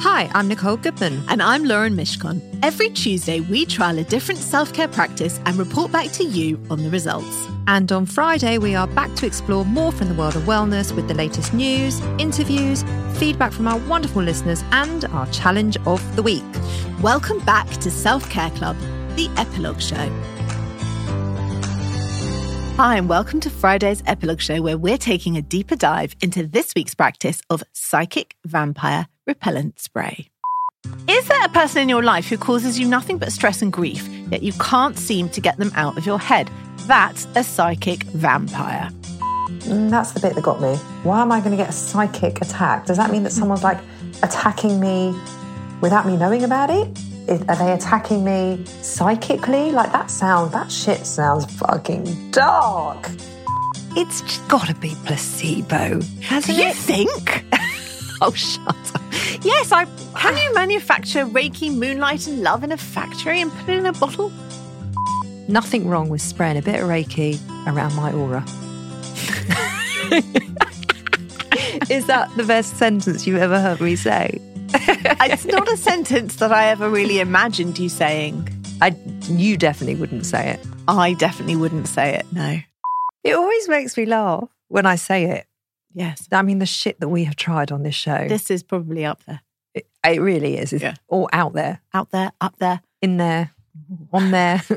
Hi, I'm Nicole Goodman. And I'm Lauren Mishcon. Every Tuesday, we trial a different self care practice and report back to you on the results. And on Friday, we are back to explore more from the world of wellness with the latest news, interviews, feedback from our wonderful listeners, and our challenge of the week. Welcome back to Self Care Club, the Epilogue Show. Hi, and welcome to Friday's Epilogue Show, where we're taking a deeper dive into this week's practice of psychic vampire repellent spray. Is there a person in your life who causes you nothing but stress and grief, yet you can't seem to get them out of your head? That's a psychic vampire. Mm, that's the bit that got me. Why am I going to get a psychic attack? Does that mean that someone's like attacking me without me knowing about it? are they attacking me psychically? Like that sound, that shit sounds fucking dark. It's got to be placebo, hasn't Do you think? Oh, shut up. yes, I. Can you manufacture Reiki, moonlight, and love in a factory and put it in a bottle? Nothing wrong with spraying a bit of Reiki around my aura. Is that the best sentence you've ever heard me say? Uh, it's not a sentence that I ever really imagined you saying. I, you definitely wouldn't say it. I definitely wouldn't say it. No. It always makes me laugh when I say it. Yes. I mean, the shit that we have tried on this show. This is probably up there. it, it really is. It's Yeah. all out there, Out there, up there. in there, on there.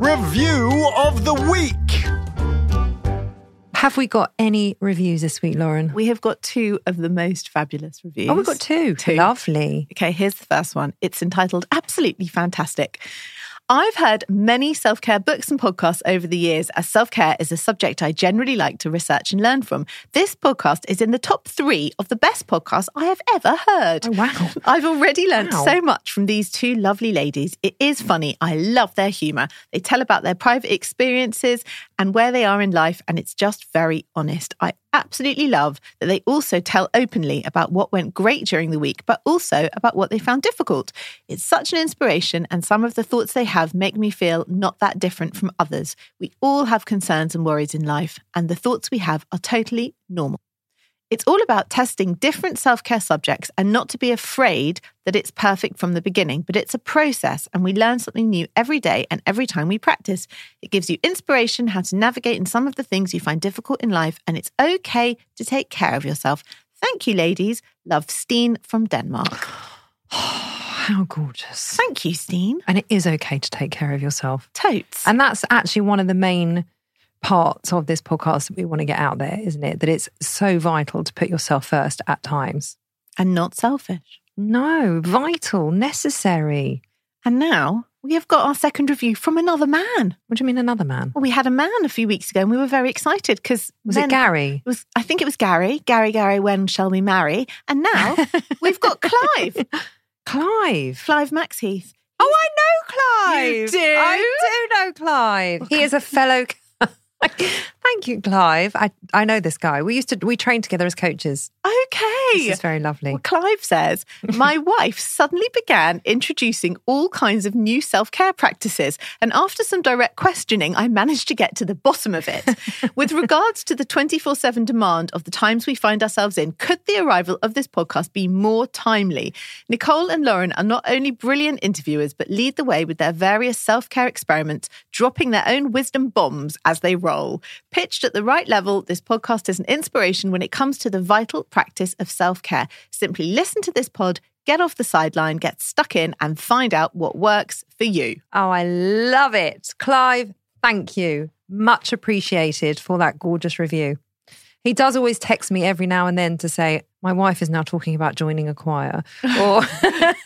Review of the week. have we got any reviews this week, Lauren? We have got two of the most fabulous reviews. Oh, we've got two. Two. Lovely. Okay, here's the first one. It's entitled Absolutely Fantastic. I've heard many self care books and podcasts over the years, as self care is a subject I generally like to research and learn from. This podcast is in the top three of the best podcasts I have ever heard. Oh, wow. I've already learned Wow. so much from these two lovely ladies. It is funny. I love their humour. They tell about their private experiences and where they are in life, and it's just very honest. I absolutely love that they also tell openly about what went great during the week, but also about what they found difficult. It's such an inspiration, and some of the thoughts they have make me feel not that different from others. We all have concerns and worries in life, and the thoughts we have are totally normal. It's all about testing different self care subjects and not to be afraid that it's perfect from the beginning, but it's a process and we learn something new every day and every time we practice. It gives you inspiration how to navigate in some of the things you find difficult in life, and it's okay to take care of yourself. Thank you, ladies. Love Steen from Denmark. How gorgeous. Thank you, Steen. And it is okay to take care of yourself. Totes. And that's actually one of the main parts of this podcast that we want to get out there, isn't it? That it's so vital to put yourself first at times. and not selfish. No, vital, necessary. And now we have got our second review from another man. What do you mean, another man? Well, we had a man a few weeks ago and we were very excited because Was it Gary? It was I think it was Gary. Gary, Gary, when shall we marry? And now we've got Clive. Clive. Clive Maxheath. Oh, I know Clive. You do? I do know Clive. He is a fellow like Thank you, Clive. I, I know this guy. We used to we trained together as coaches. Okay. This is very lovely. Well, Clive says, My wife suddenly began introducing all kinds of new self care practices. And after some direct questioning, I managed to get to the bottom of it. With regards to the 24 7 demand of the times we find ourselves in, could the arrival of this podcast be more timely? Nicole and Lauren are not only brilliant interviewers, but lead the way with their various self care experiments, dropping their own wisdom bombs as they roll. Pitched at the right level, this podcast is an inspiration when it comes to the vital practice of self care. Simply listen to this pod, get off the sideline, get stuck in, and find out what works for you. Oh, I love it. Clive, thank you. Much appreciated for that gorgeous review. He does always text me every now and then to say, my wife is now talking about joining a choir or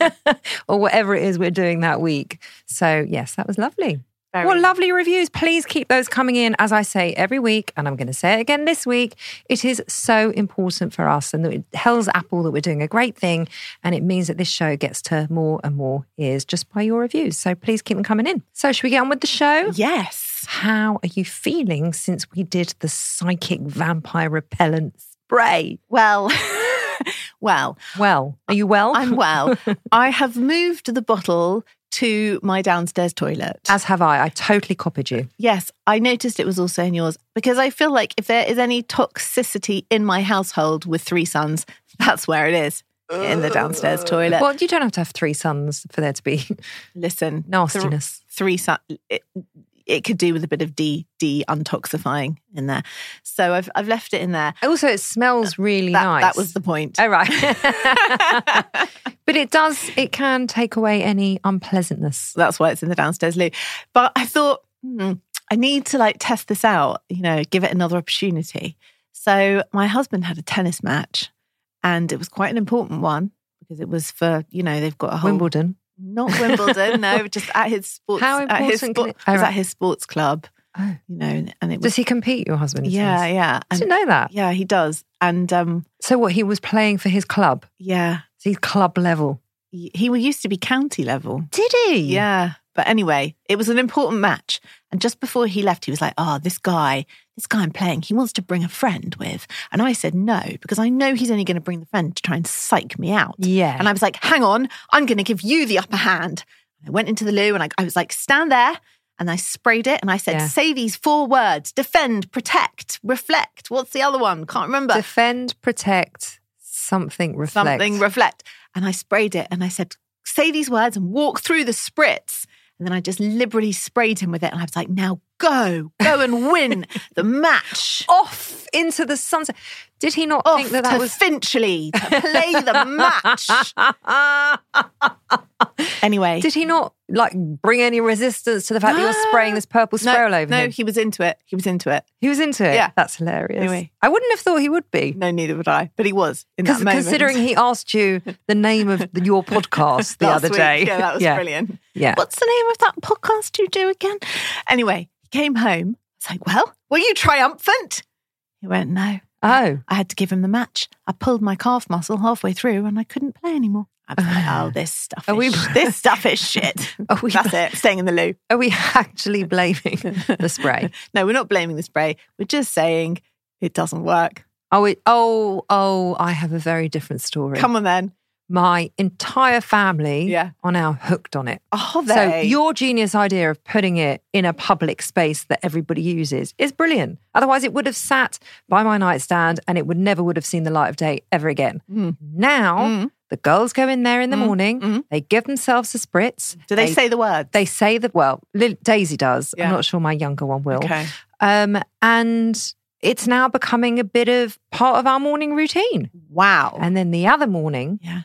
or whatever it is we're doing that week. So yes, that was lovely. Very. What lovely reviews. Please keep those coming in. As I say every week, and I'm going to say it again this week, it is so important for us and it tells Apple that we're doing a great thing. And it means that this show gets to more and more ears just by your reviews. So please keep them coming in. So, should we get on with the show? Yes. How are you feeling since we did the psychic vampire repellent spray? Well, well, Well, are you well? I'm well. I have moved the bottle to my downstairs toilet. As have I. I totally copied you. Yes, I noticed it was also in yours because I feel like if there is any toxicity in my household with three sons, that's where it is in the downstairs uh. toilet. Well, you don't have to have three sons for there to be Listen, nastiness. th- three sons. It, could do with a bit of de de untoxifying in there, so I've I've left it in there. Also, it smells really That, nice. that was the point. Oh, right. but it does, it can take away any unpleasantness. That's why it's in the downstairs loo. But I thought hmm, I need to like test this out. You know, give it another opportunity. So my husband had a tennis match, and it was quite an important one because it was for you know they've got a whole Wimbledon. Not Wimbledon, no, just at his sports. How at his important sport- can it- oh, right. at his sports club. Oh. You know, and it was Does he compete, your husband? yeah, says? yeah, I didn't know that. yeah, he does, and um, So, what, he was playing for his club? yeah, So he's club level. he, he used to be county level. Did he? Yeah. But anyway, it was an important match. And just before he left, he was like, Oh, this guy, this guy I'm playing, he wants to bring a friend with. And I said no, because I know he's only going to bring the friend to try and psych me out. Yeah. And I was like, Hang on, I'm going to give you the upper hand. I went into the loo and I, I was like, Stand there. And I sprayed it and I said, Yeah. Say these four words defend, protect, reflect. What's the other one? Can't remember. Defend, protect, something reflect. Something reflect. And I sprayed it and I said, say these words and walk through the spritz. And then I just liberally sprayed him with it. And I was like, now go, go and win the match. Off into the sunset. Did he not Off think that that to was Finchley to play the match. Anyway. Did he not like bring any resistance to the fact that you're spraying this purple spray no, all over no, him? he was into it. He was into it. He was into it. Yeah. that's hilarious. Anyway. I wouldn't have thought he would be. No, neither would I. But he was in that moment. considering he asked you the name of the, your podcast the other week. day, Yeah, that was brilliant. Yeah. What's the name of that podcast you do again? Anyway, he came home. I was like, well, were you triumphant? He went, no. Oh, I had to give him the match. I pulled my calf muscle halfway through and I couldn't play anymore. I was like, oh, this stuff is, we- this stuff is shit. Are we- That's it. Staying in the loo. are we actually blaming the spray? No, we're not blaming the spray. We're just saying it doesn't work. Oh, it, oh, oh! I have a very different story. Come on then. My entire family Yeah. are now hooked on it. Are So your genius idea of putting it in a public space that everybody uses is brilliant. Otherwise, it would have sat by my nightstand and it would never would have seen the light of day ever again. Mm. Now the girls go in there in the morning. They give themselves a spritz. Do they, say the word? They say that. Well, Lil- Daisy does. Yeah. I'm not sure my younger one will. Okay. Um, and it's now becoming a bit of part of our morning routine. Wow. And then the other morning, yeah.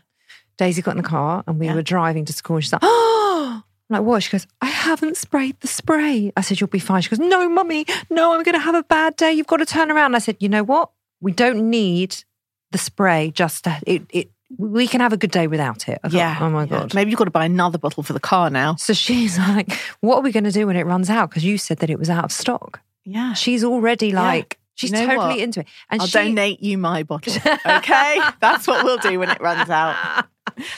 Daisy got in the car and we Yeah. were driving to school. And she's like, oh, I'm like, what? She goes, I haven't sprayed the spray. I said, you'll be fine. She goes, no, mummy, no, I'm going to have a bad day. You've got to turn around. I said, you know what? We don't need the spray just to, it, it, we can have a good day without it. I thought, Yeah. oh my yeah. God. Maybe you've got to buy another bottle for the car now. So she's like, what are we going to do when it runs out? Because you said that it was out of stock. Yeah. She's already like, she's You know totally what? into it. And I'll she, donate you my bottle. Okay? That's what we'll do when it runs out.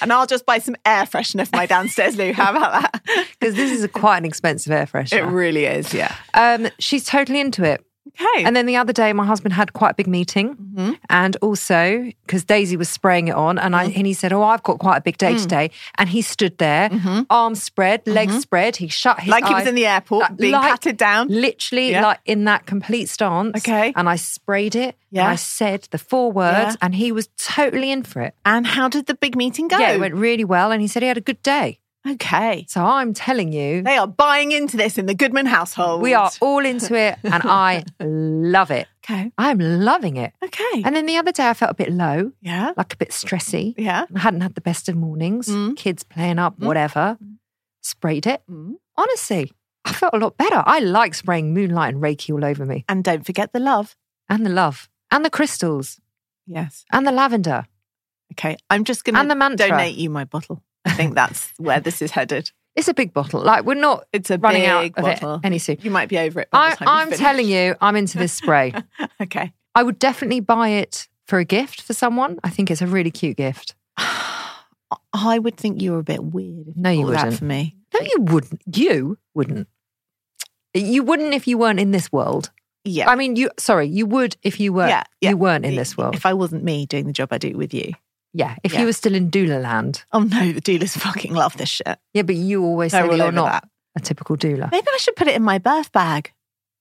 And I'll just buy some air freshener for my downstairs loo. How about that? because this is a, quite an expensive air freshener. It really is, yeah. Um, she's totally into it. Okay. And then the other day, my husband had quite a big meeting, Mm-hmm. and also because Daisy was spraying it on, and I and he said, "Oh, I've got quite a big Mm. day today," and he stood there, arms spread, legs spread. He shut his Mm-hmm. like he was in the airport like- being like- patted down. literally Yeah. like in that complete stance. Okay. and I sprayed it. Yeah. and I said the four words, Yeah. and he was totally in for it. And how did the big meeting go? Yeah, it went really well, and he said he had a good day. Okay. So I'm telling you, They are buying into this in the Goodman household. we are all into it and I love it. Okay. I'm loving it. Okay. And then the other day I felt a bit low, yeah. like a bit stressy. Yeah. I hadn't had the best of mornings, Mm. kids playing up, whatever. Sprayed it. Mm. Honestly, I felt a lot better. I like spraying moonlight and Reiki all over me, And don't forget the love. and the love, and the crystals, Yes. and the lavender. Okay. I'm just going And the to donate you my bottle. I think that's where this is headed. It's a big bottle. Like we're not It's a running big out of bottle. it any soon. You might be over it. I, the time I'm finish. telling you, I'm into this spray. Okay. I would definitely buy it for a gift for someone. I think it's a really cute gift. I would think you were a bit weird. If No, you wouldn't. for me. No, you wouldn't. You wouldn't. You wouldn't if you weren't in this world. Yeah. I mean, you. Sorry, you would if you were. yeah, yeah. You weren't in this world. If I wasn't me doing the job I do with you. Yeah. If Yeah. you were still in doula land. Oh no, the dealers fucking love this shit. Yeah, but you always They're say you're not that. a typical doula. Maybe I should put it in my birth bag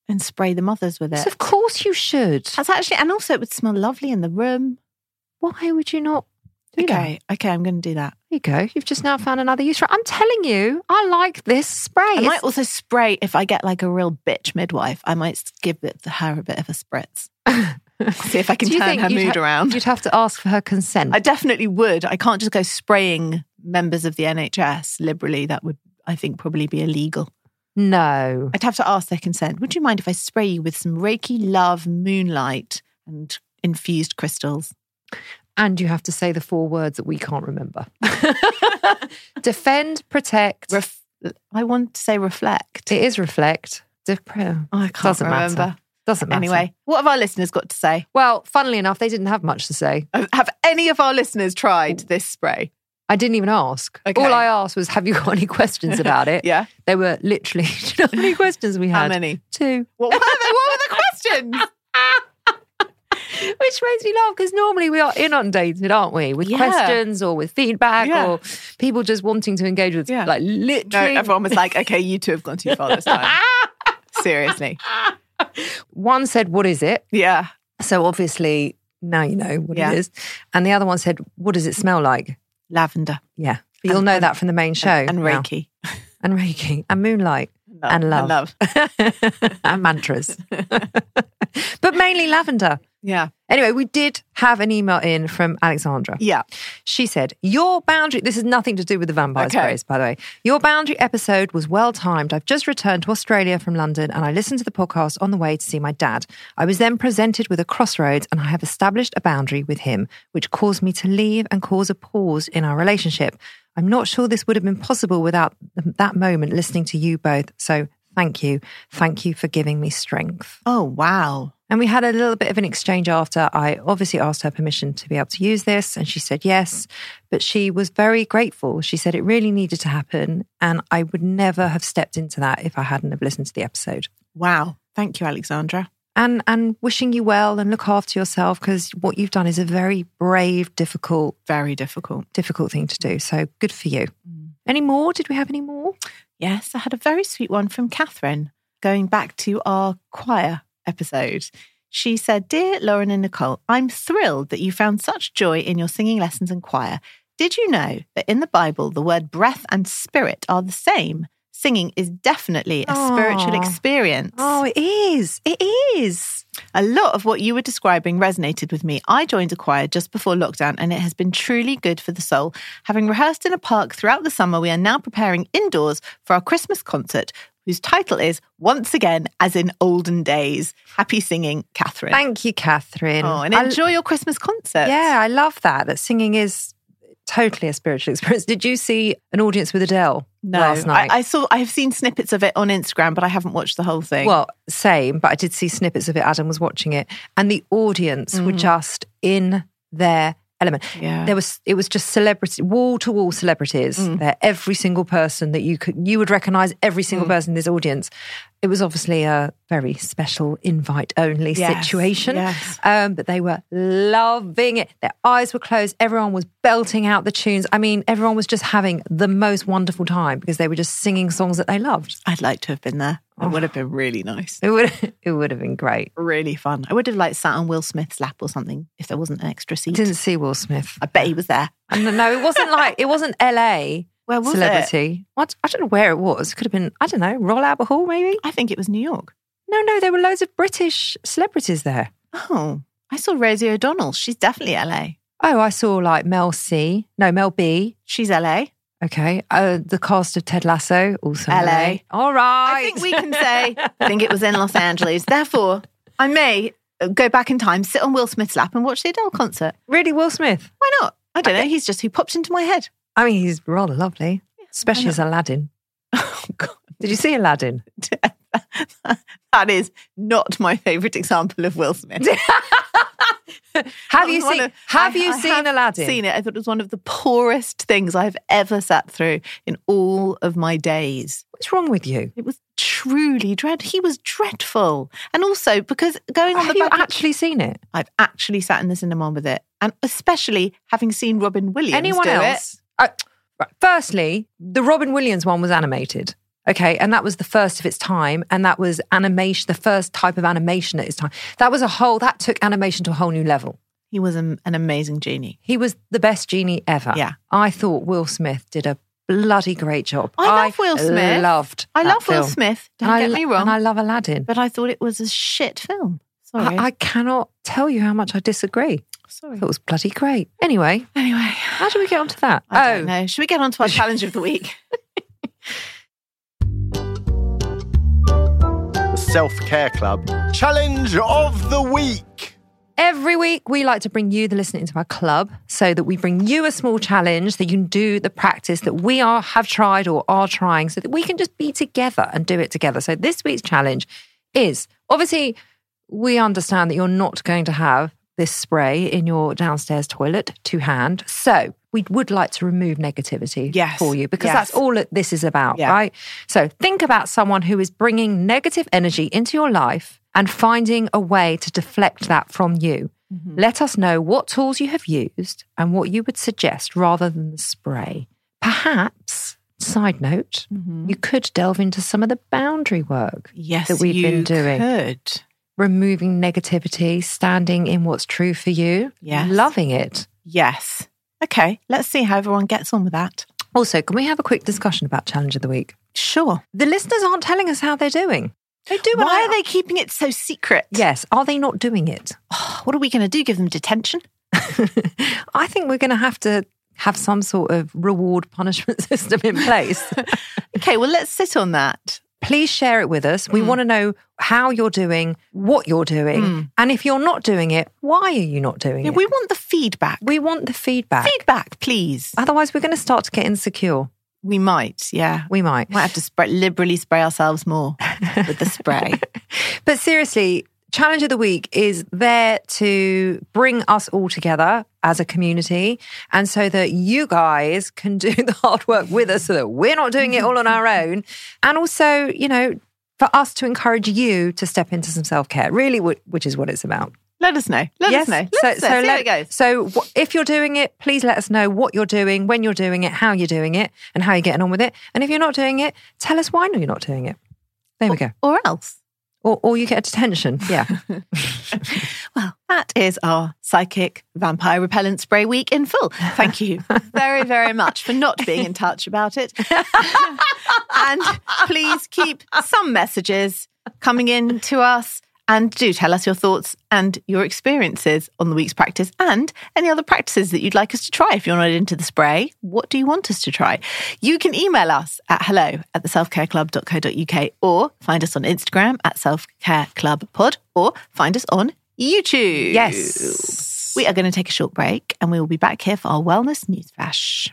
and spray the mothers with Yes, it. of course you should. That's actually, and also it would smell lovely in the room. Why would you not do that? Okay, okay, I'm going to do that. There you go. You've just now found another use for it. I'm telling you, I like this spray. I It's- might also spray if I get like a real bitch midwife. I might give it her a bit of a spritz. See if I can turn her mood ha- around. You'd have to ask for her consent. I definitely would. I can't just go spraying members of the NHS liberally. That would, I think, probably be illegal. no. I'd have to ask their consent. Would you mind if I spray you with some Reiki love moonlight and infused crystals? And you have to say the four words that we can't remember. Defend, protect. Ref- I want to say reflect. it is reflect. Dep- oh, I can't Doesn't remember. matter. Doesn't matter. Anyway, what have our listeners got to say? Well, funnily enough, they didn't have much to say. Have any of our listeners tried this spray? I didn't even ask. Okay. All I asked was, "Have you got any questions about it?" Yeah. They were literally. Do you know how many questions we had? How many? Two. What were the, what were the questions? Which makes me laugh because normally we are inundated, aren't we, with Yeah. questions or with feedback Yeah. or people just wanting to engage with, Yeah. like No, literally. everyone was like, okay, you two have gone too far this time. Seriously. One said, "What is it?" Yeah. So obviously now you know what Yeah. it is. And the other one said, "What does it smell like?" Lavender Yeah, but you'll And- know and- that from the main show. and now. Reiki. and Reiki, and moonlight, and love, love. and mantras, but mainly lavender. Yeah. Anyway, we did have an email in from Alexandra. Yeah. She said, Your boundary, this has nothing to do with the vampire Okay. sprays, by the way. Your boundary episode was well timed. I've just returned to Australia from London and I listened to the podcast on the way to see my dad. I was then presented with a crossroads and I have established a boundary with him, which caused me to leave and cause a pause in our relationship. I'm not sure this would have been possible without that moment listening to you both. So thank you. Thank you for giving me strength. Oh, wow. And we had a little bit of an exchange after. I obviously asked her permission to be able to use this, and she said yes. But she was very grateful. She said it really needed to happen, and I would never have stepped into that if I hadn't have listened to the episode. Wow. Thank you, Alexandra. And and wishing you well and look after yourself because what you've done is a very brave, difficult, Very difficult. difficult thing to do. So good for you. Mm. Any more? Did we have any more? Yes, I had a very sweet one from Catherine going back to our choir episode. She said, Dear Lauren and Nicole, I'm thrilled that you found such joy in your singing lessons and choir. Did you know that in the Bible, the word breath and spirit are the same? Singing is definitely a spiritual experience. Oh, it is. It is. A lot of what you were describing resonated with me. I joined a choir just before lockdown and it has been truly good for the soul. Having rehearsed in a park throughout the summer, we are now preparing indoors for our Christmas concert, whose title is Once Again, as in Olden Days. Happy singing, Catherine. Thank you, Catherine. Oh, and I- enjoy your Christmas concert. Yeah, I love that. That singing is totally a spiritual experience. Did you see an audience with Adele No, last night? I, I saw. I have seen snippets of it on Instagram, but I haven't watched the whole thing. well, same, but I did see snippets of it. Adam was watching it, and the audience were just in their element. Mm. Yeah. There was it was just celebrity wall to wall celebrities. Mm. There, every single person that you could you would recognize every single Mm. person in this audience. It was obviously a very special invite only Yes, situation. yes. Um, but they were loving it. Their eyes were closed. Everyone was belting out the tunes. I mean, everyone was just having the most wonderful time because they were just singing songs that they loved. I'd like to have been there. It Oh. would have been really nice. It would it would have been great. Really fun. I would have like sat on Will Smith's lap or something if there wasn't an extra seat. Didn't see Will Smith. I bet he was there. No, it wasn't like it wasn't LA. Where was it? celebrity. What? I don't know where it was. It Could have been, I don't know, Royal Albert Hall maybe? I think it was New York. No, no, there were loads of British celebrities there. Oh, I saw Rosie O'Donnell. She's definitely LA. Oh, I saw like Mel C. No, Mel B. She's LA. Okay. Uh, the cast of Ted Lasso, also LA. All right. I think we can say, I think it was in Los Angeles. Therefore, I may go back in time, sit on Will Smith's lap and watch the Adele concert. Really, Will Smith? Why not? I don't know. He's just who popped into my head. I mean, he's rather lovely, especially as Aladdin. Oh, God. Did you see Aladdin? that is not my favourite example of Will Smith. Have you seen? of- have I- you I seen have Aladdin? Seen it. I thought it was one of the poorest things I've ever sat through in all of my days. What's wrong with you? It was truly dread. He was dreadful, and also because going on Have the you back of- actually seen it? I've actually sat in the cinema with it, and especially having seen Robin Williams. Anyone do else? Uh. Firstly, the Robin Williams one was animated. Okay, and that was the first of its time, and that was animation, the first type of animation at its time. That was a whole, that took animation to a whole new level. He was an, an amazing genie. He was the best genie ever. Yeah. I thought Will Smith did a bloody great job. I love Will Smith. loved I love Will. Smith. Don't And I get lo- me wrong, And I love Aladdin. but I thought it was a shit film. Sorry, I, I cannot tell you how much I disagree. I sorry. thought it was bloody great. Anyway, Anyway, how do we get onto that? I oh, don't know. Should we get on to our challenge of the week? The Self Care Club Challenge of the Week. Every week, we like to bring you, the listener, into our club so that we bring you a small challenge that you can do the practice that we are have tried or are trying so that we can just be together and do it together. So, this week's challenge is obviously, we understand that you're not going to have this spray in your downstairs toilet to hand. So, we would like to remove negativity Yes. for you because Yes. that's all that this is about, Yeah. right? So, think about someone who is bringing negative energy into your life and finding a way to deflect that from you. Mm-hmm. Let us know what tools you have used and what you would suggest rather than the spray. Perhaps, side note, mm-hmm. you could delve into some of the boundary work Yes, that we've been doing. Could. Removing negativity, standing in what's true for you, yeah, loving it. Yes. Okay. Let's see how everyone gets on with that. Also, can we have a quick discussion about Challenge of the Week? Sure. The listeners aren't telling us how they're doing. They do. Why I- are they keeping it so secret? Yes. Are they not doing it? Oh, what are we going to do? Give them detention? I think we're going to have to have some sort of reward punishment system in place. Okay. Well, let's sit on that. Please share it with us. Mm. We want to know how you're doing, what you're doing, and if you're not doing it, why are you not doing Yeah, it? we want the feedback. we want the feedback. Feedback, please. Otherwise, we're going to start to get insecure. We might. Yeah. We might. Might have to spray, liberally spray ourselves more with the spray. But seriously, Challenge of the Week is there to bring us all together as a community and so that you guys can do the hard work with us so that we're not doing it all on our own. And also, you know, for us to encourage you to step into some self care, really, which is what it's about. Let us know. Let us know. Let us know. See how let- it goes. So if you're doing it, please let us know what you're doing, when you're doing it, how you're doing it, and how you're getting on with it. And if you're not doing it, tell us why you're not doing it. There we go. Or else. Or, or you get a detention. Yeah. Well, that is our psychic vampire repellent spray week in full. Thank you very, very much for not being in touch about it. and please keep some messages coming in to us. And do tell us your thoughts and your experiences on the week's practice and any other practices that you'd like us to try. If you're not into the spray, what do you want us to try? You can email us at hello at the selfcareclub.co.uk or find us on Instagram at selfcareclubpod or find us on YouTube. Yes. We are going to take a short break and we will be back here for our wellness news flash.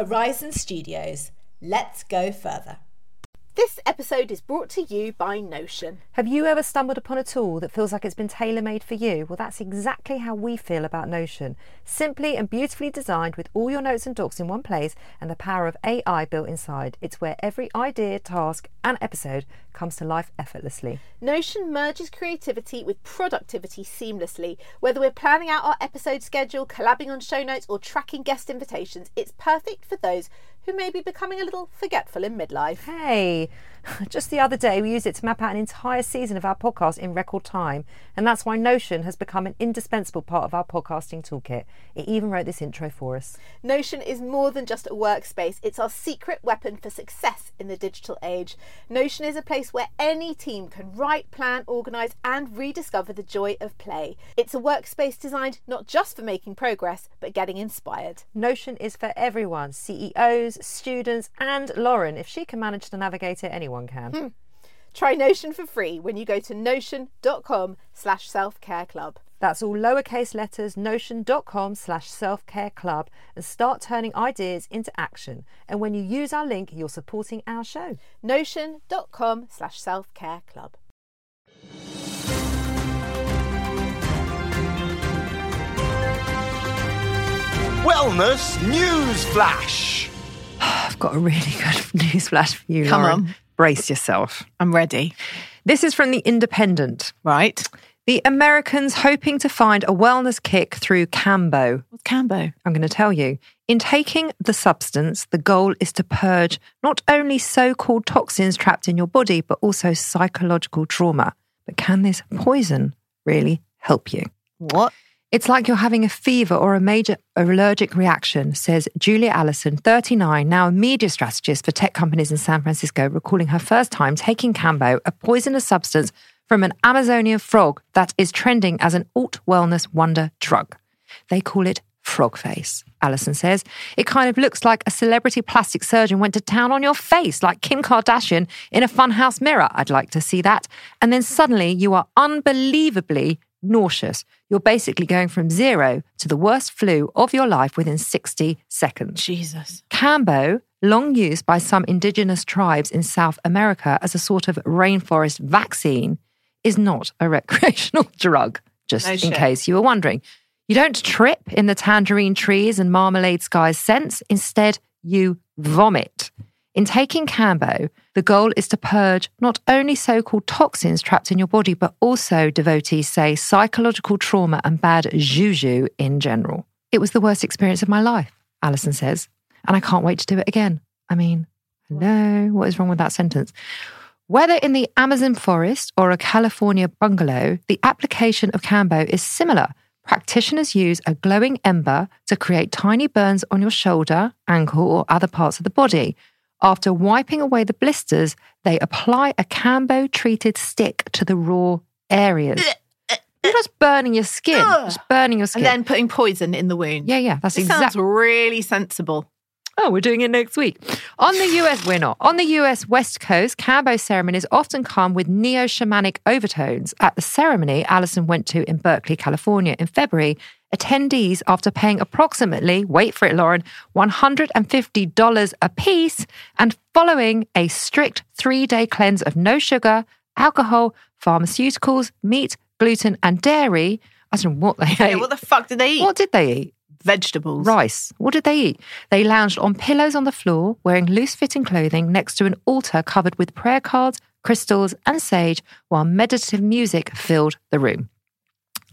Horizon Studios. Let's go further. This episode is brought to you by Notion. Have you ever stumbled upon a tool that feels like it's been tailor made for you? Well, that's exactly how we feel about Notion. Simply and beautifully designed with all your notes and docs in one place and the power of AI built inside. It's where every idea, task, and episode comes to life effortlessly. Notion merges creativity with productivity seamlessly. Whether we're planning out our episode schedule, collabing on show notes, or tracking guest invitations, it's perfect for those who may be becoming a little forgetful in midlife. Hey, just the other day we used it to map out an entire season of our podcast in record time, and that's why Notion has become an indispensable part of our podcasting toolkit. It even wrote this intro for us. Notion is more than just a workspace, it's our secret weapon for success in the digital age. Notion is a place where any team can write, plan, organise, and rediscover the joy of play. It's a workspace designed not just for making progress, but getting inspired. Notion is for everyone CEOs, students, and Lauren. If she can manage to navigate it, anyone can. Hmm. Try Notion for free when you go to notion.com slash self-care club. That's all lowercase letters, notion.com slash self care club, and start turning ideas into action. And when you use our link, you're supporting our show. Notion.com slash self-care club. Wellness News Flash. I've got a really good news flash for you, Come Lauren. on. Brace yourself. I'm ready. This is from The Independent. Right. The Americans hoping to find a wellness kick through Kambo. What's Kambo? I'm going to tell you. In taking the substance, the goal is to purge not only so called toxins trapped in your body, but also psychological trauma. But can this poison really help you? What? It's like you're having a fever or a major allergic reaction, says Julia Allison, 39, now a media strategist for tech companies in San Francisco, recalling her first time taking Kambo, a poisonous substance from an Amazonian frog that is trending as an alt wellness wonder drug. They call it frog face, Allison says. It kind of looks like a celebrity plastic surgeon went to town on your face, like Kim Kardashian in a funhouse mirror. I'd like to see that. And then suddenly you are unbelievably nauseous. You're basically going from zero to the worst flu of your life within 60 seconds. Jesus. Kambo, long used by some indigenous tribes in South America as a sort of rainforest vaccine, is not a recreational drug, just No in shit. case you were wondering. You don't trip in the tangerine trees and marmalade skies sense. Instead, you vomit. In taking Kambo, the goal is to purge not only so called toxins trapped in your body, but also, devotees say, psychological trauma and bad juju in general. It was the worst experience of my life, Allison says, and I can't wait to do it again. I mean, hello, what is wrong with that sentence? Whether in the Amazon forest or a California bungalow, the application of Kambo is similar. Practitioners use a glowing ember to create tiny burns on your shoulder, ankle, or other parts of the body. After wiping away the blisters, they apply a Kambo treated stick to the raw areas. You're just burning your skin. Just burning your skin. And then putting poison in the wound. yeah, yeah, that's exactly. sounds really sensible. Oh, we're doing it next week. On the US, we're not. On the US West Coast, Kambo ceremonies often come with neo shamanic overtones. At the ceremony Allison went to in Berkeley, California in February, attendees, after paying approximately, wait for it, Lauren, $150 a piece and following a strict three day cleanse of no sugar, alcohol, pharmaceuticals, meat, gluten, and dairy. I don't know what they Yeah, ate. what the fuck did they eat? what did they eat? Vegetables. Rice. What did they eat? They lounged on pillows on the floor, wearing loose fitting clothing next to an altar covered with prayer cards, crystals, and sage, while meditative music filled the room.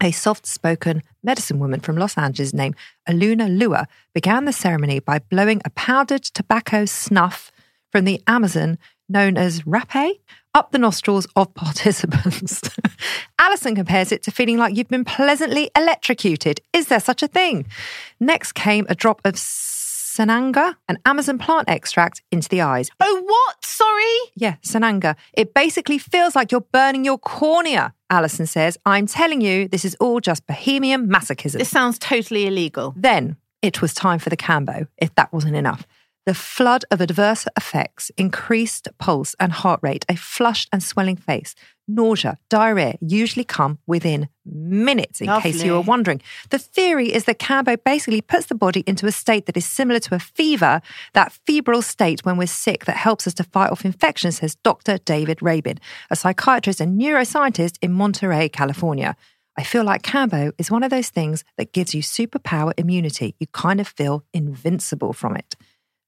A soft spoken medicine woman from Los Angeles named Aluna Lua began the ceremony by blowing a powdered tobacco snuff from the Amazon known as rapé up the nostrils of participants. Allison compares it to feeling like you've been pleasantly electrocuted. Is there such a thing? Next came a drop of Sananga, an Amazon plant extract, into the eyes. Oh, what? Sorry? Yeah, Sananga. It basically feels like you're burning your cornea, Allison says. I'm telling you, this is all just bohemian masochism. This sounds totally illegal. Then it was time for the Kambo, if that wasn't enough. The flood of adverse effects, increased pulse and heart rate, a flushed and swelling face, nausea, diarrhea usually come within minutes, in case you were wondering. The theory is that Kambo basically puts the body into a state that is similar to a fever, that febrile state when we're sick that helps us to fight off infections, says Dr. David Rabin, a psychiatrist and neuroscientist in Monterey, California. I feel like Kambo is one of those things that gives you superpower immunity. You kind of feel invincible from it.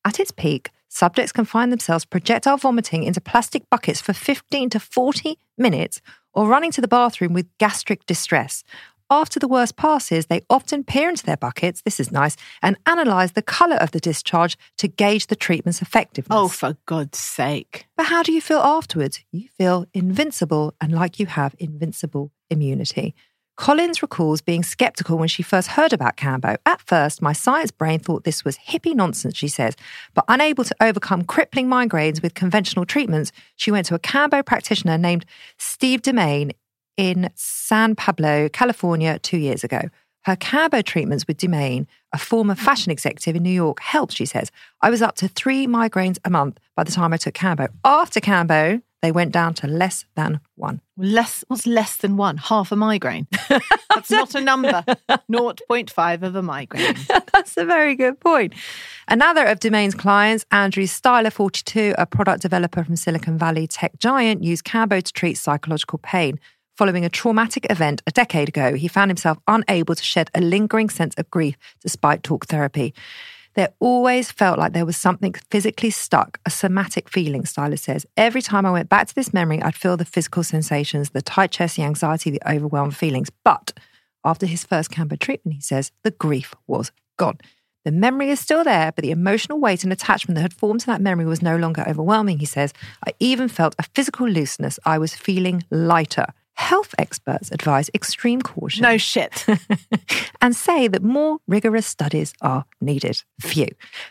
At its peak, subjects can find themselves projectile vomiting into plastic buckets for 15 to 40 minutes or running to the bathroom with gastric distress. After the worst passes, they often peer into their buckets, this is nice, and analyse the colour of the discharge to gauge the treatment's effectiveness. Oh, for God's sake. But how do you feel afterwards? You feel invincible and like you have invincible immunity. Collins recalls being skeptical when she first heard about Kambo. At first, my science brain thought this was hippie nonsense, she says, but unable to overcome crippling migraines with conventional treatments, she went to a Kambo practitioner named Steve Demain in San Pablo, California, two years ago. Her Kambo treatments with Demain, a former fashion executive in New York, helped, she says. I was up to three migraines a month by the time I took Kambo. After Kambo, they went down to less than one. Less what's less than one? Half a migraine. That's not a number. 0.5 of a migraine. That's a very good point. Another of Domain's clients, Andrew Styler, 42, a product developer from Silicon Valley tech giant, used Kambo to treat psychological pain. Following a traumatic event a decade ago, he found himself unable to shed a lingering sense of grief despite talk therapy. There always felt like there was something physically stuck, a somatic feeling, Styler says. Every time I went back to this memory, I'd feel the physical sensations, the tight chest, the anxiety, the overwhelmed feelings. But after his first Kambo treatment, he says, the grief was gone. The memory is still there, but the emotional weight and attachment that had formed to that memory was no longer overwhelming, he says. I even felt a physical looseness. I was feeling lighter. Health experts advise extreme caution No shit. and say that more rigorous studies are needed. Few.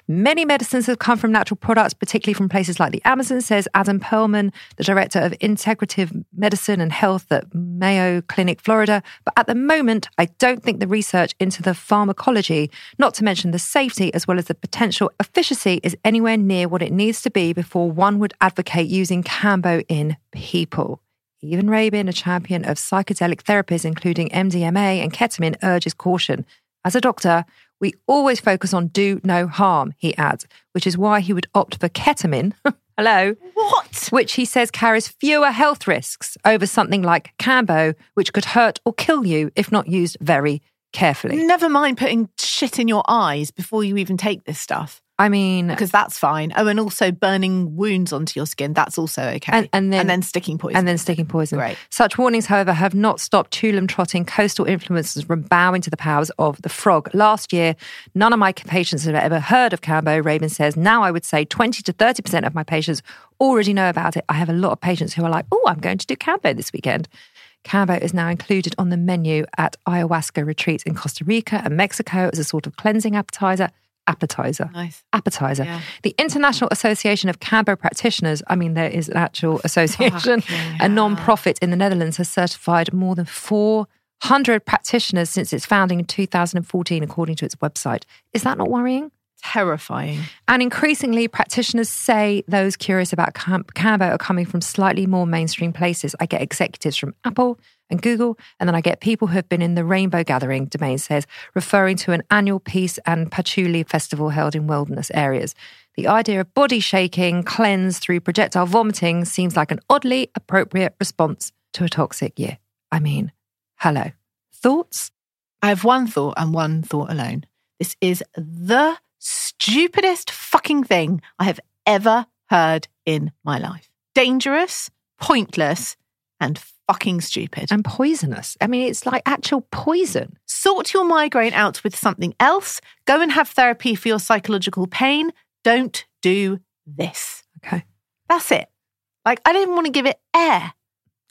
Many medicines have come from natural products, particularly from places like the Amazon, says Adam Perlman, the director of integrative medicine and health at Mayo Clinic, Florida. But at the moment, I don't think the research into the pharmacology, not to mention the safety as well as the potential efficacy, is anywhere near what it needs to be before one would advocate using Kambo in people. Even Rabin, a champion of psychedelic therapies, including MDMA and ketamine, urges caution. As a doctor, we always focus on do no harm, he adds, which is why he would opt for ketamine. Hello. What? Which he says carries fewer health risks over something like Kambo, which could hurt or kill you if not used very carefully. Never mind putting shit in your eyes before you even take this stuff. I mean, Because that's fine. Oh, and also burning wounds onto your skin, that's also okay. And- and then- and then sticking poison. and then sticking poison. Great. Such warnings, however, have not stopped Tulum trotting coastal influencers from bowing to the powers of the frog. Last year, none of my patients had ever heard of Kambo. Rabin says, now I would say 20 to 30% of my patients already know about it. I have a lot of patients who are like, oh, I'm going to do Kambo this weekend. Kambo is now included on the menu at ayahuasca retreats in Costa Rica and Mexico as a sort of cleansing appetizer. Appetizer Nice. appetizer. Yeah. The International Association of Kambo Practitioners, I mean, there is an actual association, a non profit in the Netherlands, has certified more than 400 practitioners since its founding in 2014, according to its website. Is that not worrying? Terrifying. And increasingly, practitioners say those curious about Cam- Kambo are coming from slightly more mainstream places. I get executives from Apple and Google, and then I get people who have been in the Rainbow Gathering, Domain says, referring to an annual peace and patchouli festival held in wilderness areas. The idea of body shaking, cleanse through projectile vomiting seems like an oddly appropriate response to a toxic year. I mean, hello. Thoughts? I have one thought and one thought alone. This is the stupidest fucking thing I have ever heard in my life. Dangerous, pointless, and fucking stupid. and poisonous. I mean, it's like actual poison. Sort your migraine out with something else. Go and have therapy for your psychological pain. Don't do this. Okay. That's it. Like, I didn't want to give it air.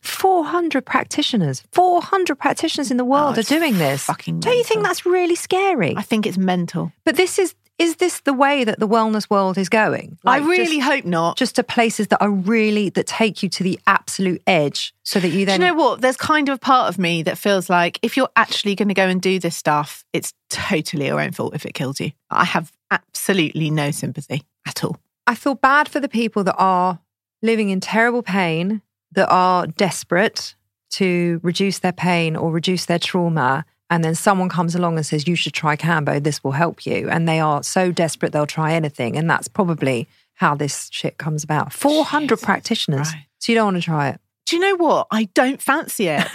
400 practitioners, 400 practitioners in the world Oh, are doing this. fucking Don't you think that's really scary? I think it's mental. but this is, is this the way that the wellness world is going? I really just, hope not. just to places that are really, that take you to the absolute edge so that you Do then. you know what? There's kind of a part of me that feels like if you're actually going to go and do this stuff, it's totally your own fault if it kills you. I have absolutely no sympathy at all. I feel bad for the people that are living in terrible pain, that are desperate to reduce their pain or reduce their trauma. And then someone comes along and says, You should try Kambo, this will help you. And they are so desperate they'll try anything. And that's probably how this shit comes about. 400 practitioners. Right. So you don't want to try it. Do you know what? I don't fancy it.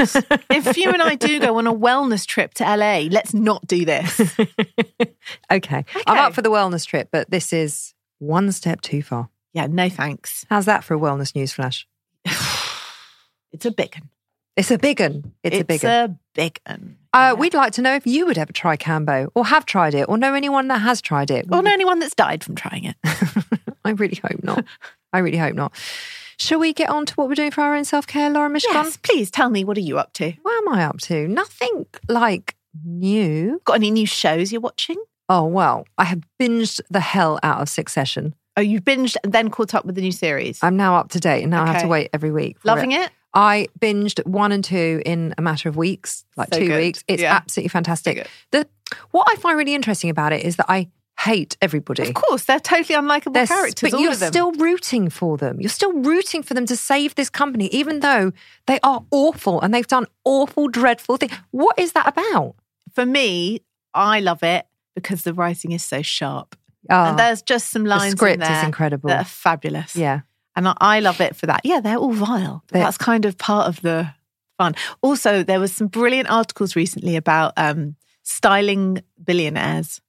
if you and I do go on a wellness trip to LA, let's not do this. Okay. I'm up for the wellness trip, but this is one step too far. Yeah, no thanks. How's that for a wellness news flash? It's a big one. It's a big one. It's, a big one. a big one. Uh, We'd like to know if you would ever try Kambo or have tried it or know anyone that has tried it. Or know anyone that's died from trying it. I really hope not. I really hope not. Shall we get on to what we're doing for our own self care, Lauren Mishcon? yes, please tell me what are you up to? What am I up to? Nothing like new. Got any new shows you're watching? Oh, well, I have binged the hell out of Succession. Oh, you've binged and then caught up with the new series. I'm now up to date and now I have to wait every week. Loving it? I binged one and two in a matter of weeks, like So two good. weeks. It's Yeah. absolutely fantastic. The what I find really interesting about it is that I hate everybody. Of course, they're totally unlikable They're characters. but you're still rooting for them. You're still rooting for them to save this company, even though they are awful and they've done awful, dreadful things. What is that about? For me, I love it because the writing is so sharp. Oh, and ah, there's just some lines in script is there incredible. that are fabulous. yeah. And I, love it for that. Yeah, they're all vile. But that's kind of part of the fun. Also, there was some brilliant articles recently about um, styling billionaires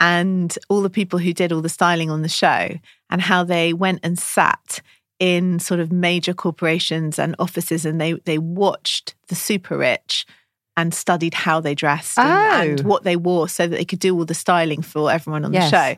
and all the people who did all the styling on the show and how they went and sat in sort of major corporations and offices and they they watched the super rich and studied how they dressed and, and Oh. what they wore so that they could do all the styling for everyone on Yes. the show.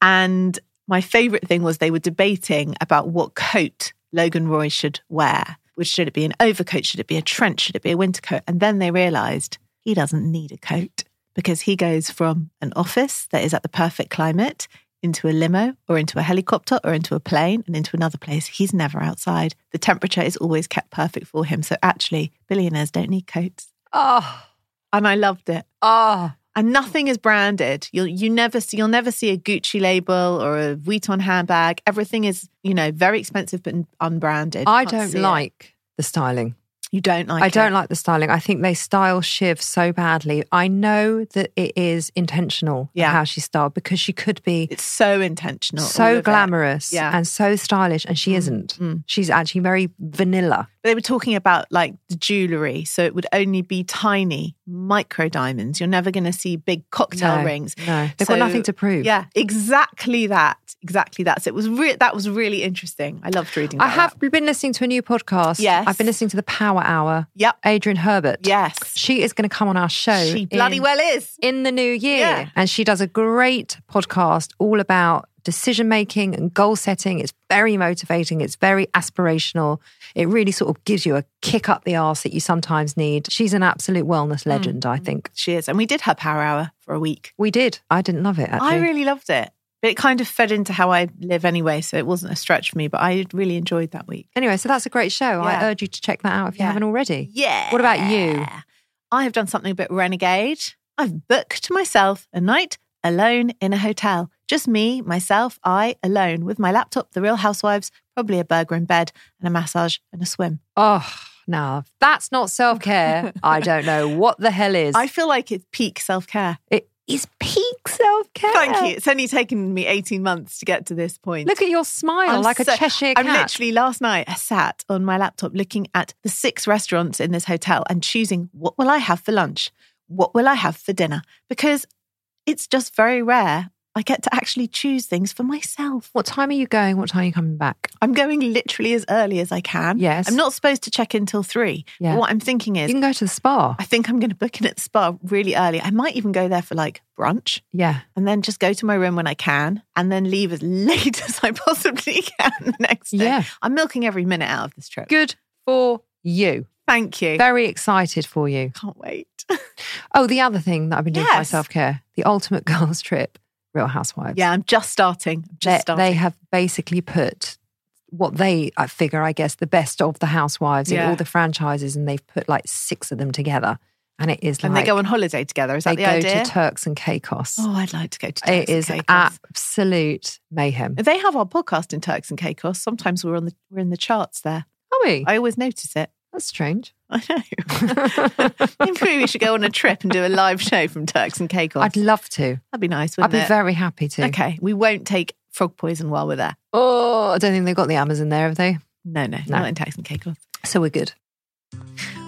And my favorite thing was they were debating about what coat Logan Roy should wear. Which should it be an overcoat? Should it be a trench? Should it be a winter coat? And then they realized he doesn't need a coat because he goes from an office that is at the perfect climate into a limo or into a helicopter or into a plane and into another place. He's never outside. The temperature is always kept perfect for him. So actually, billionaires don't need coats. Oh, And I loved it oh. And nothing is branded. You'll you never see you'll never see a Gucci label or a Vuitton handbag. Everything is you know very expensive but unbranded. I Can't don't see it. like the styling. You don't like. I don't like the styling. I think they style Shiv so badly. I know that it is intentional Yeah. how she styled because she could be It's so intentional. so it. glamorous Yeah. and so stylish, and she isn't. mm. She's actually very vanilla. They were talking about like the jewelry, so it would only be tiny micro diamonds. You're never going to see big cocktail No, rings. no. They've got nothing to prove. Yeah, exactly that. Exactly that. So it was re- that was really interesting. I loved reading. I have that. been listening to a new podcast. Yes. I've been listening to the Power Hour. Yep. Adrienne Herbert. Yes. She is going to come on our show. She bloody in- well is. in the new year. Yeah. And she does a great podcast all about decision making and goal setting. It's very motivating, it's very aspirational. It really sort of gives you a kick up the arse that you sometimes need. She's an absolute wellness mm. legend, I think. She is, and we did her power hour for a week. We did. I didn't love it actually. I really loved it. But it kind of fed into how I live anyway, so it wasn't a stretch for me, but I really enjoyed that week. anyway, so that's a great show. I urge you to check that out if you haven't already. Yeah. What about you? I have done something a bit renegade. I've booked myself a night alone in a hotel. Just me, myself, I alone with my laptop, the real housewives, probably a burger in bed and a massage and a swim. Oh, now if that's not self care. I don't know what the hell is. I feel like it's peak self care. it is peak self care. Thank you. It's only taken me 18 months to get to this point. Look at your smile, I'm like a so- Cheshire cat. I'm literally last night I sat on my laptop looking at the six restaurants in this hotel and choosing what will I have for lunch? What will I have for dinner? Because it's just very rare I get to actually choose things for myself. What time are you going? What time are you coming back? I'm going literally as early as I can. Yes. I'm not supposed to check in till three. Yeah. But what I'm thinking is, You can go to the spa. I think I'm going to book in at the spa really early. I might even go there for like brunch Yeah. and then just go to my room when I can and then leave as late as I possibly can the next day. Yeah. I'm milking every minute out of this trip. Good for you. Thank you. Very excited for you. Can't wait. Oh, the other thing that I've been doing for my self care, the ultimate girls trip, Real Housewives. yeah, I'm just starting. I'm just they, starting. they have basically put what they I figure, I guess, the best of the housewives in all the franchises, and they've put like six of them together, and it is and like they go on holiday together. Is they that the go idea? to Turks and Caicos. oh, I'd like to go to Turks it and is absolute mayhem. They have our podcast in Turks and Caicos. Sometimes we're on the we're in the charts there. Are we? I always notice it. That's strange. I know. Maybe we should go on a trip and do a live show from Turks and Caicos. I'd love to. That'd be nice, I'd wouldn't be it? very happy to. Okay, we won't take frog poison while we're there. Oh, I don't think they've got the Amazon there, have they? No, no, No. not in Turks and Caicos. So we're good.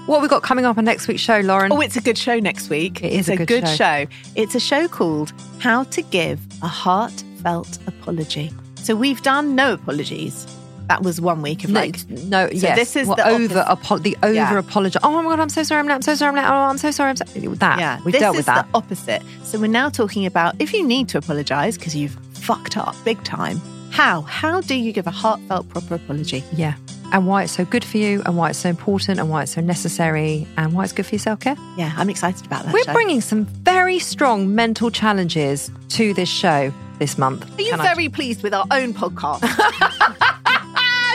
What we've we got coming up on next week's show, Lauren? Oh, it's a good show next week. It is it's a good show. It's a show called How to Give a Heartfelt Apology. So we've done no apologies. That was one week of no, like no So yes. this is Well, the over apo- the over Yeah. apology. Oh my god, I'm so sorry. I'm, late, I'm so sorry. I'm late. Oh, I'm so sorry. I'm so that. Yeah, we've this dealt with that. the opposite. So we're now talking about if you need to apologise because you've fucked up big time. How? How do you give a heartfelt proper apology? yeah, and why it's so good for you, and why it's so important, and why it's so necessary, and why it's good for your self care. Yeah, I'm excited about that. We're show. bringing some very strong mental challenges to this show this month. Are you Can I- very pleased with our own podcast?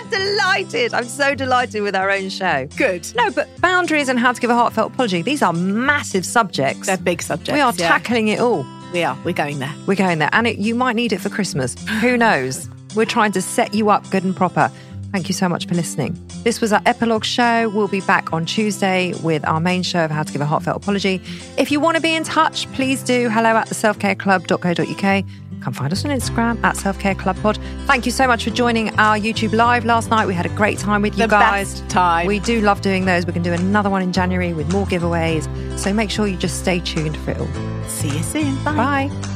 delighted? I'm so delighted with our own show. Good. No, but boundaries and how to give a heartfelt apology. These are massive subjects. They're big subjects. we are yeah. tackling it all. We are. We're going there. We're going there. And it, you might need it for Christmas. Who knows? We're trying to set you up good and proper. Thank you so much for listening. This was our epilogue show. We'll be back on Tuesday with our main show of how to give a heartfelt apology. If you want to be in touch, please do hello at the selfcareclub.co.uk. Come find us on Instagram at Selfcare Club Pod. Thank you so much for joining our YouTube live last night. We had a great time with you The guys. best time. We do love doing those. We can do another one in January with more giveaways. So make sure you just stay tuned for it all. See you soon. Bye. Bye.